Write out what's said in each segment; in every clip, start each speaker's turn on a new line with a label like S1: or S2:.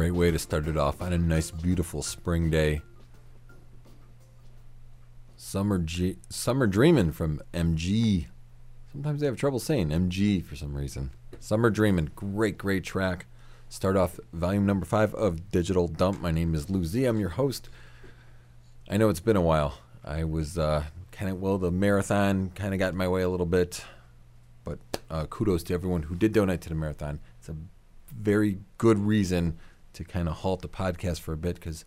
S1: Great way to start it off on a nice, beautiful spring day. Summer G- Summer Dreamin' from MG. Sometimes they have trouble saying MG for some reason. Summer Dreamin', great, great track. Start off volume number five of Digital Dump. My name is Lou Z. I'm your host. I know it's been a while. I was uh, kind of, well, the marathon kind of got in my way a little bit. But uh, kudos to everyone who did donate to the marathon. It's a very good reason to kind of halt the podcast for a bit because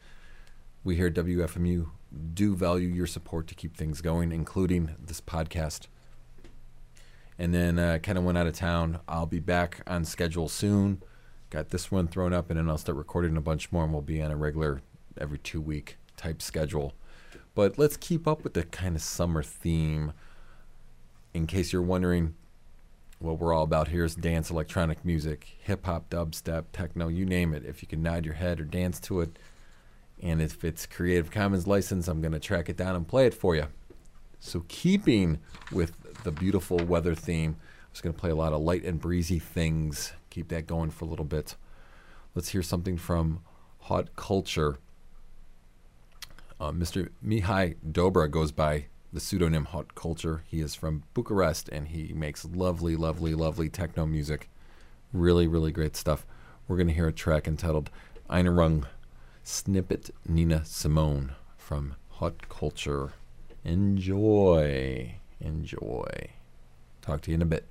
S1: we here at WFMU do value your support to keep things going, including this podcast. And then uh, kind of went out of town. I'll be back on schedule soon. Got this one thrown up, and then I'll start recording a bunch more, and we'll be on a regular every two week type schedule. But let's keep up with the kind of summer theme. In case you're wondering, what we're all about here is dance, electronic music, hip hop, dubstep, techno, you name it. If you can nod your head or dance to it, and if it's Creative Commons license, I'm going to track it down and play it for you. So, keeping with the beautiful weather theme, I was going to play a lot of light and breezy things. Keep that going for a little bit. Let's hear something from Hot Culture. Uh, Mr. Mihai Dobra goes by the pseudonym Hot Culture. He is from Bucharest and he makes lovely, lovely, lovely techno music. Really, really great stuff. We're going to hear a track entitled Einarung Snippet Nina Simone from Hot Culture. Enjoy. Enjoy. Talk to you in a bit.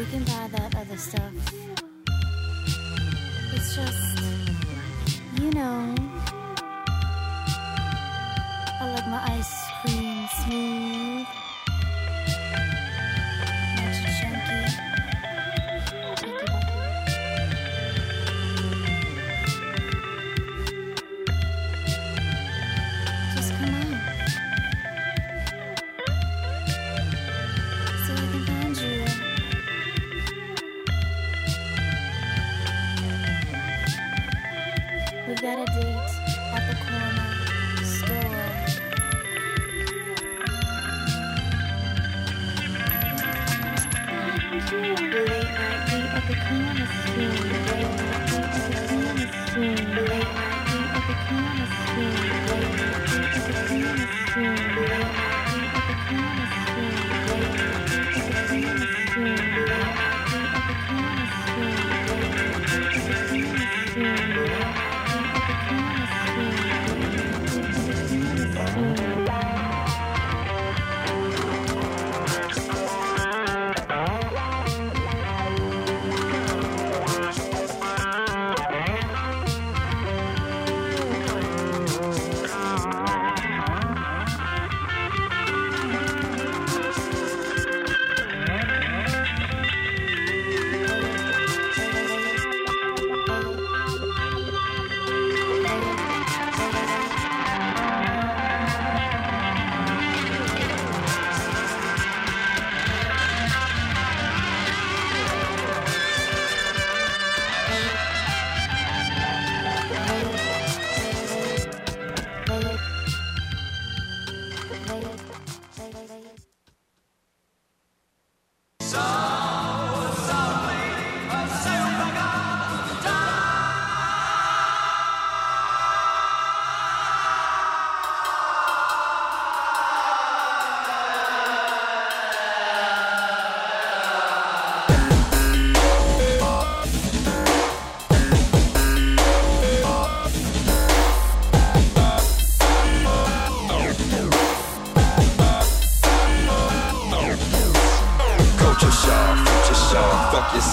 S2: We
S3: can buy that other stuff. It's just, you know, I like my ice cream smooth,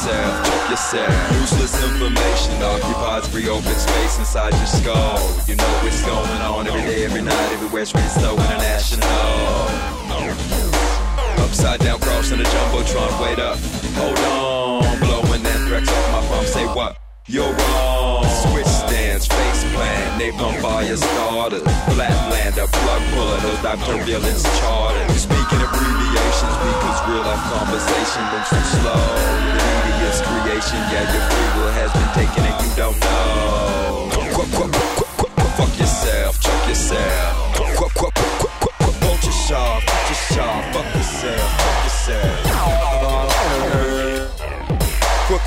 S4: yourself, check yourself. Useless information occupies free open space inside your skull. You know what's going on every day, every night, everywhere, street so international. Upside down cross in a jumbotron, wait up, hold on. Blowing anthrax off my pump, say what? You're wrong. Plant, napalm fire starters. Flatlander, plug puller, those dive turbulence charters. Speaking abbreviations because real life conversation moves too slow. The media's creation, yeah, your free will has been taken and you don't know. Qu- qu- qu- qu- qu- Fuck yourself, chuck yourself. Qu- qu- qu- qu- qu- qu- qu- Culture shock, culture shock, fuck yourself, fuck yourself.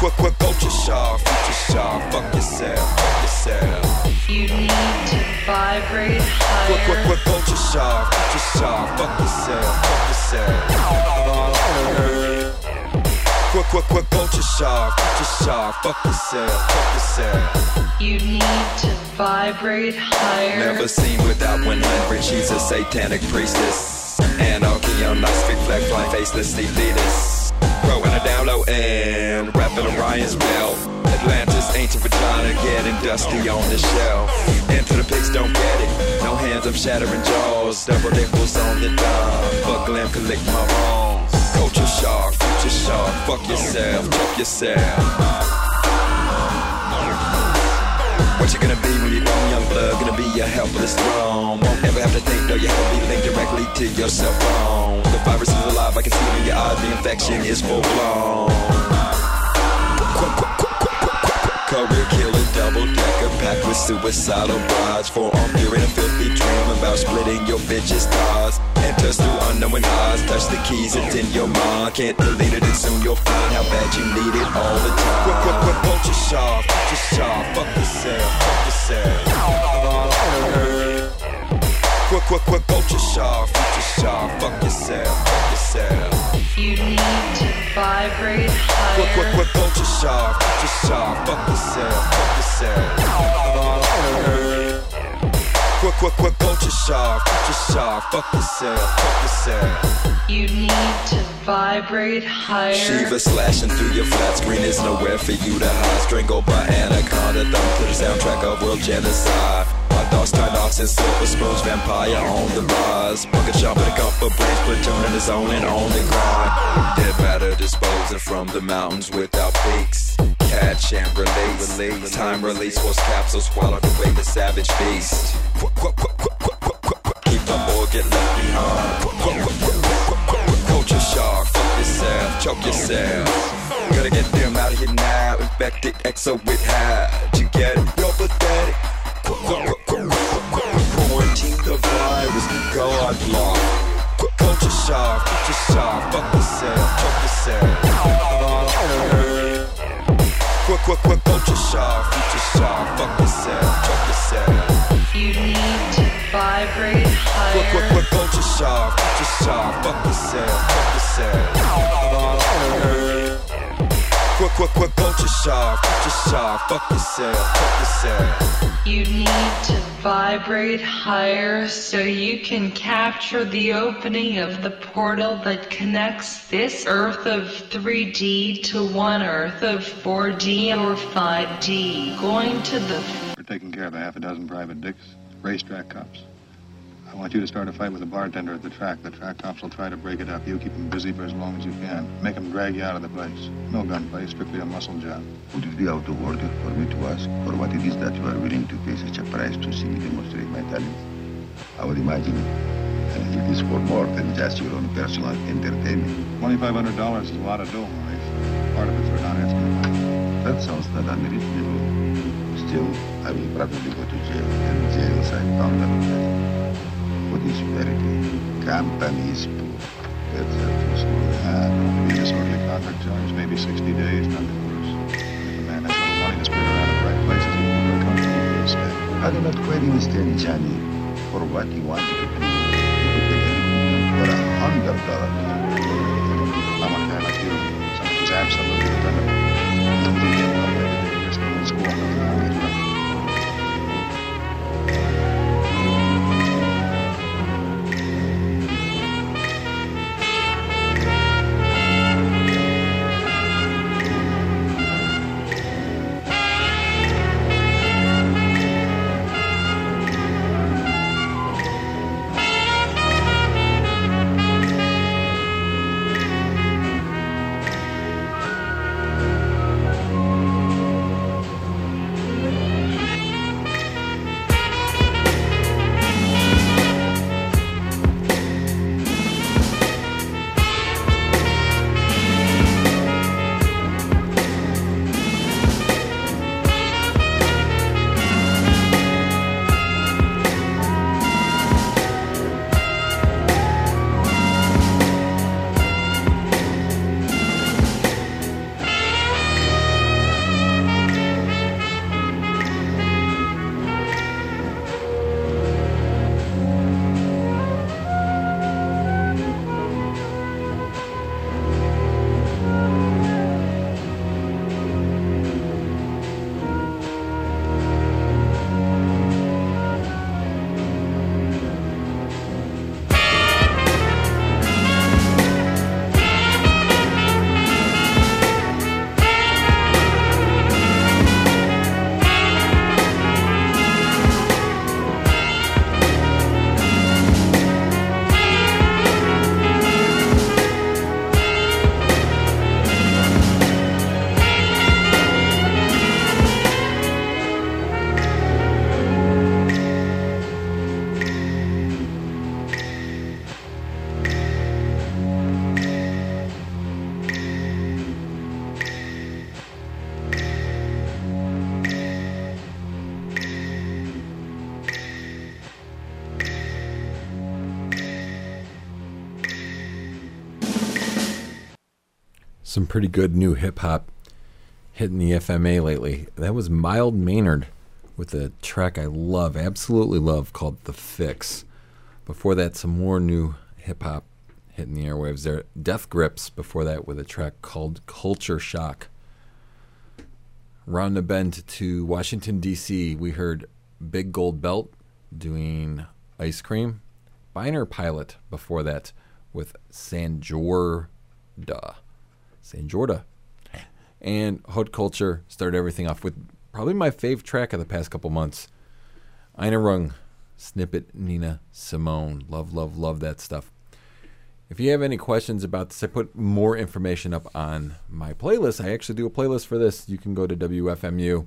S4: Quick, quick, quick, culture shock, future shock, fuck yourself, fuck yourself.
S5: You need to vibrate
S4: Quick, quick,
S5: higher.
S4: quick, culture shock, future shock, fuck yourself, fuck yourself. Quick, quick, quick, culture shock, future shock, fuck yourself, fuck yourself.
S5: You need to vibrate higher.
S4: Never seen without 100, she's a satanic priestess. Anarchy on nice flag, flying faceless elitists. Growing her down low and rapping Orion's belt. Atlantis, ancient vagina, getting dusty on the shelf. Into the pigs, don't get it. No hands, I'm shattering jaws. Double nipples on the dime. Fuck glam, collect my wrongs. Culture shock, future shock. Fuck yourself, check yourself. Gonna be when you're grown, young blood? Gonna be a helpless throne. Won't ever have to think, though you have to be linked directly to your cell phone. The virus is alive, I can see it in your eyes. The infection is full blown. Career killer, double decker, packed with suicidal brides. Forearm in a filthy dream about splitting your bitch's thighs. Enters through unknowing eyes, touch the keys, it's in your mind. Can't delete it, and soon you'll find how bad you need it all the time. Quick, quick, quick, culture sharp, culture sharp, fuck yourself, fuck yourself. Uh, Quick, quick, quick, culture sharp, future sharp, fuck yourself, fuck yourself.
S5: You need to vibrate
S4: Quick, quick,
S5: higher.
S4: quick, culture sharp, future sharp, fuck yourself, fuck yourself. Quick, quick, quick, culture sharp, future sharp, fuck yourself, fuck yourself.
S5: You need to vibrate higher.
S4: Shiva slashing through your flat screen is nowhere for you to hide. Strangled by anaconda, thumb to the soundtrack of world genocide. My thoughts turned off since silver spoons, vampire on the rise. Bucket shop with a cup of brains, platoon in the zone and on the grind. Dead matter disposing from the mountains without peaks. Catch and release. release. Time release force capsules swallowed away the savage beast. Keep the boy get left behind. Culture shock, fuck yourself, choke yourself. Gotta get them out of here now. Infected exo with high. You get it? You're pathetic. Qu- qu- qu- qu- qu- qu- Quarantine the virus. God. Qu- Culture shock, culture shock, fuck yourself, choke yourself. Quick, quick, quick, culture shock, future shock, fuck yourself, choke yourself.
S5: You need to vibrate
S4: Quick, quick,
S5: higher.
S4: quick, culture shock, future shock, fuck yourself, fuck yourself. Quick, quick, quick, culture shock, future shock, fuck yourself, fuck yourself.
S5: You need to vibrate higher so you can capture the opening of the portal that connects this Earth of 3D to one Earth of 4D or 5D. Going to the
S6: We're taking care of a half a dozen private dicks, racetrack cops. I want you to start a fight with a bartender at the track. The track cops will try to break it up. You keep them busy for as long as you can. Make them drag you out of the place. No gunplay, strictly a muscle job.
S7: Would it be out of order for me to ask for what it is that you are willing to pay such a price to see me demonstrate my talents? I would imagine uh, it is for more than just your own personal entertainment.
S6: $2,500 is a lot of dough, Maurice. Part of it's for not asking.
S7: That sounds not unreasonable. Still, I will probably go to jail, and jails I found out verity? Companies. That's a.
S6: Uh, be disorderly conduct charge, maybe 60 days, nothing worse. If a man has little money to spread around the right places, he comfortable with his stay.
S7: I do not quite understand Johnny for what he wanted to do. For a hundred dollars.
S6: I want a guy like you, who's absolutely dependable. Someone who can like everything,
S1: some pretty good new hip hop hitting the FMA lately. That was Mild Maynard with a track I love, absolutely love, called The Fix. Before that, some more new hip hop hitting the airwaves there. Death Grips before that with a track called Culture Shock. Round the bend to Washington, D.C., we heard Big Gold Belt doing Ice Cream. Binärpilot before that with Sanjorda. Sanjorda. And Hot Culture started everything off with probably my fave track of the past couple months. Ina Rung, Snippet, Nina Simone. Love, love, love that stuff. If you have any questions about this, I put more information up on my playlist. I actually do a playlist for this. You can go to WFMU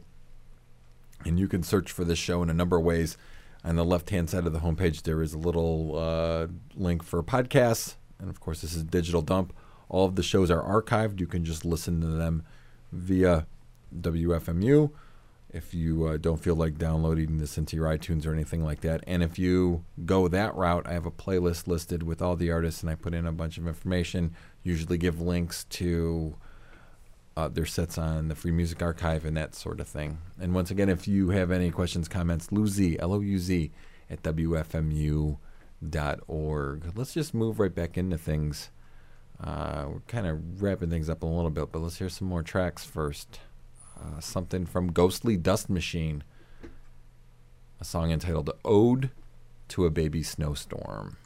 S1: and you can search for this show in a number of ways. On the left hand side of the homepage, there is a little uh, link for podcasts. And of course, this is digital dump. All of the shows are archived. You can just listen to them via WFMU if you uh, don't feel like downloading this into your iTunes or anything like that. And if you go that route, I have a playlist listed with all the artists, and I put in a bunch of information. Usually give links to uh, their sets on the Free Music Archive and that sort of thing. And once again, if you have any questions, comments, Louz, L O U Z, at WFMU.org. Let's just move right back into things. Uh, we're kind of wrapping things up a little bit, but let's hear some more tracks first. Uh, something from Ghostly Dust Machine, a song entitled Ode to a Baby Snowstorm.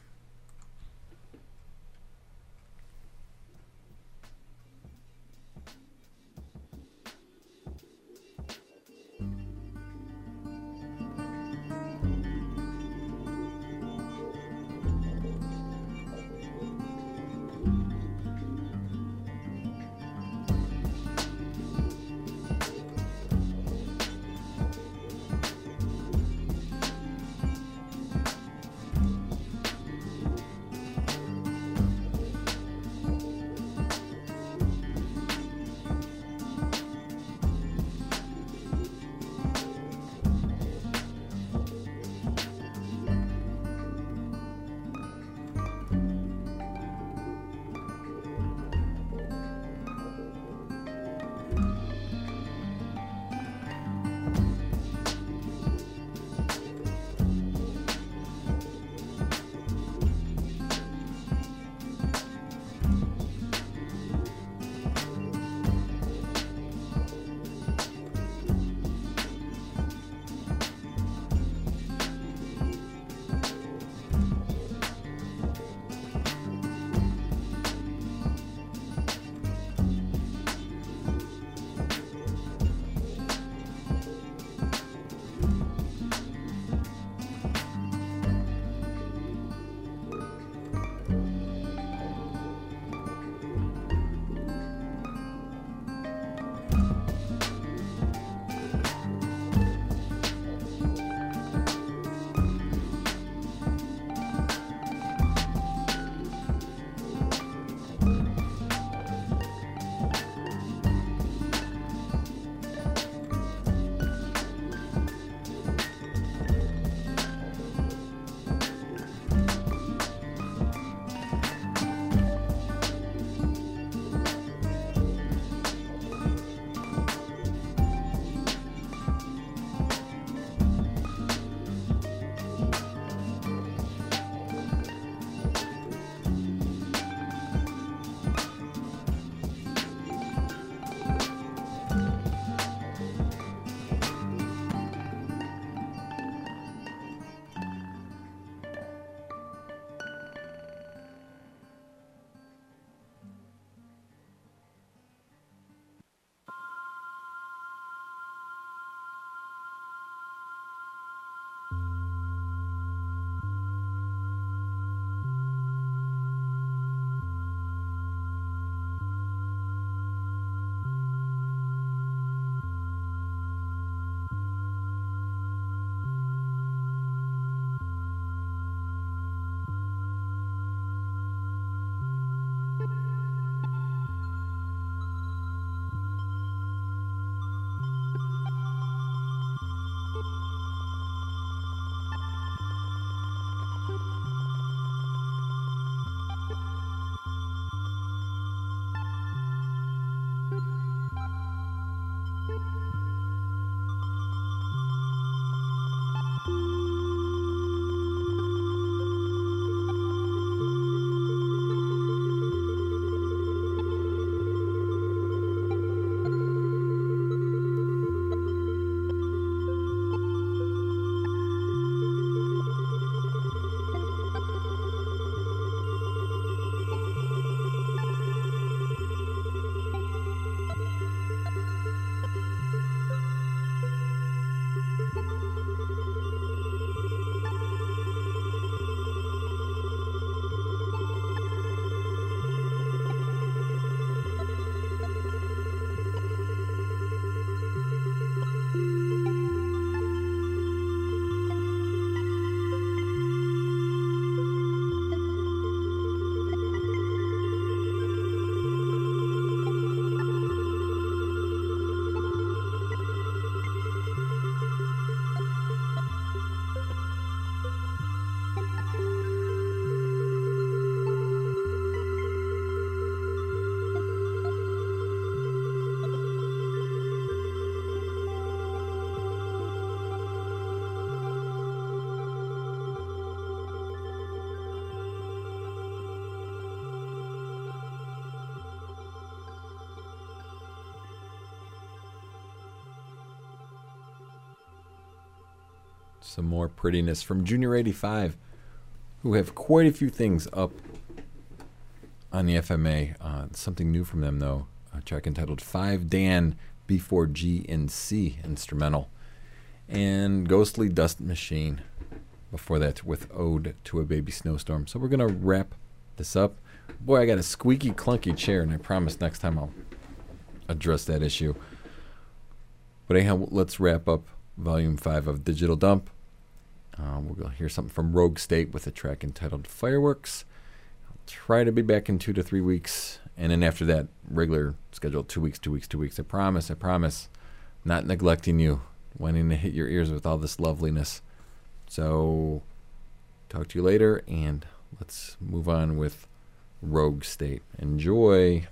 S1: Some more prettiness from Junior 85, who have quite a few things up on the FMA. Uh, something new from them, though. A track entitled 5 Dan B4G and C instrumental. And Ghostly Dust Machine before that with Ode to a Baby Snowstorm. So we're going to wrap this up. Boy, I got a squeaky, clunky chair, and I promise next time I'll address that issue. But anyhow, let's wrap up Volume 5 of Digital Dump. Uh, we'll hear something from Rogue State with a track entitled Fireworks. I'll try to be back in two to three weeks. And then after that, regular schedule, two weeks, two weeks, two weeks. I promise, I promise. Not neglecting you, wanting to hit your ears with all this loveliness. So, talk to you later, and let's move on with Rogue State. Enjoy.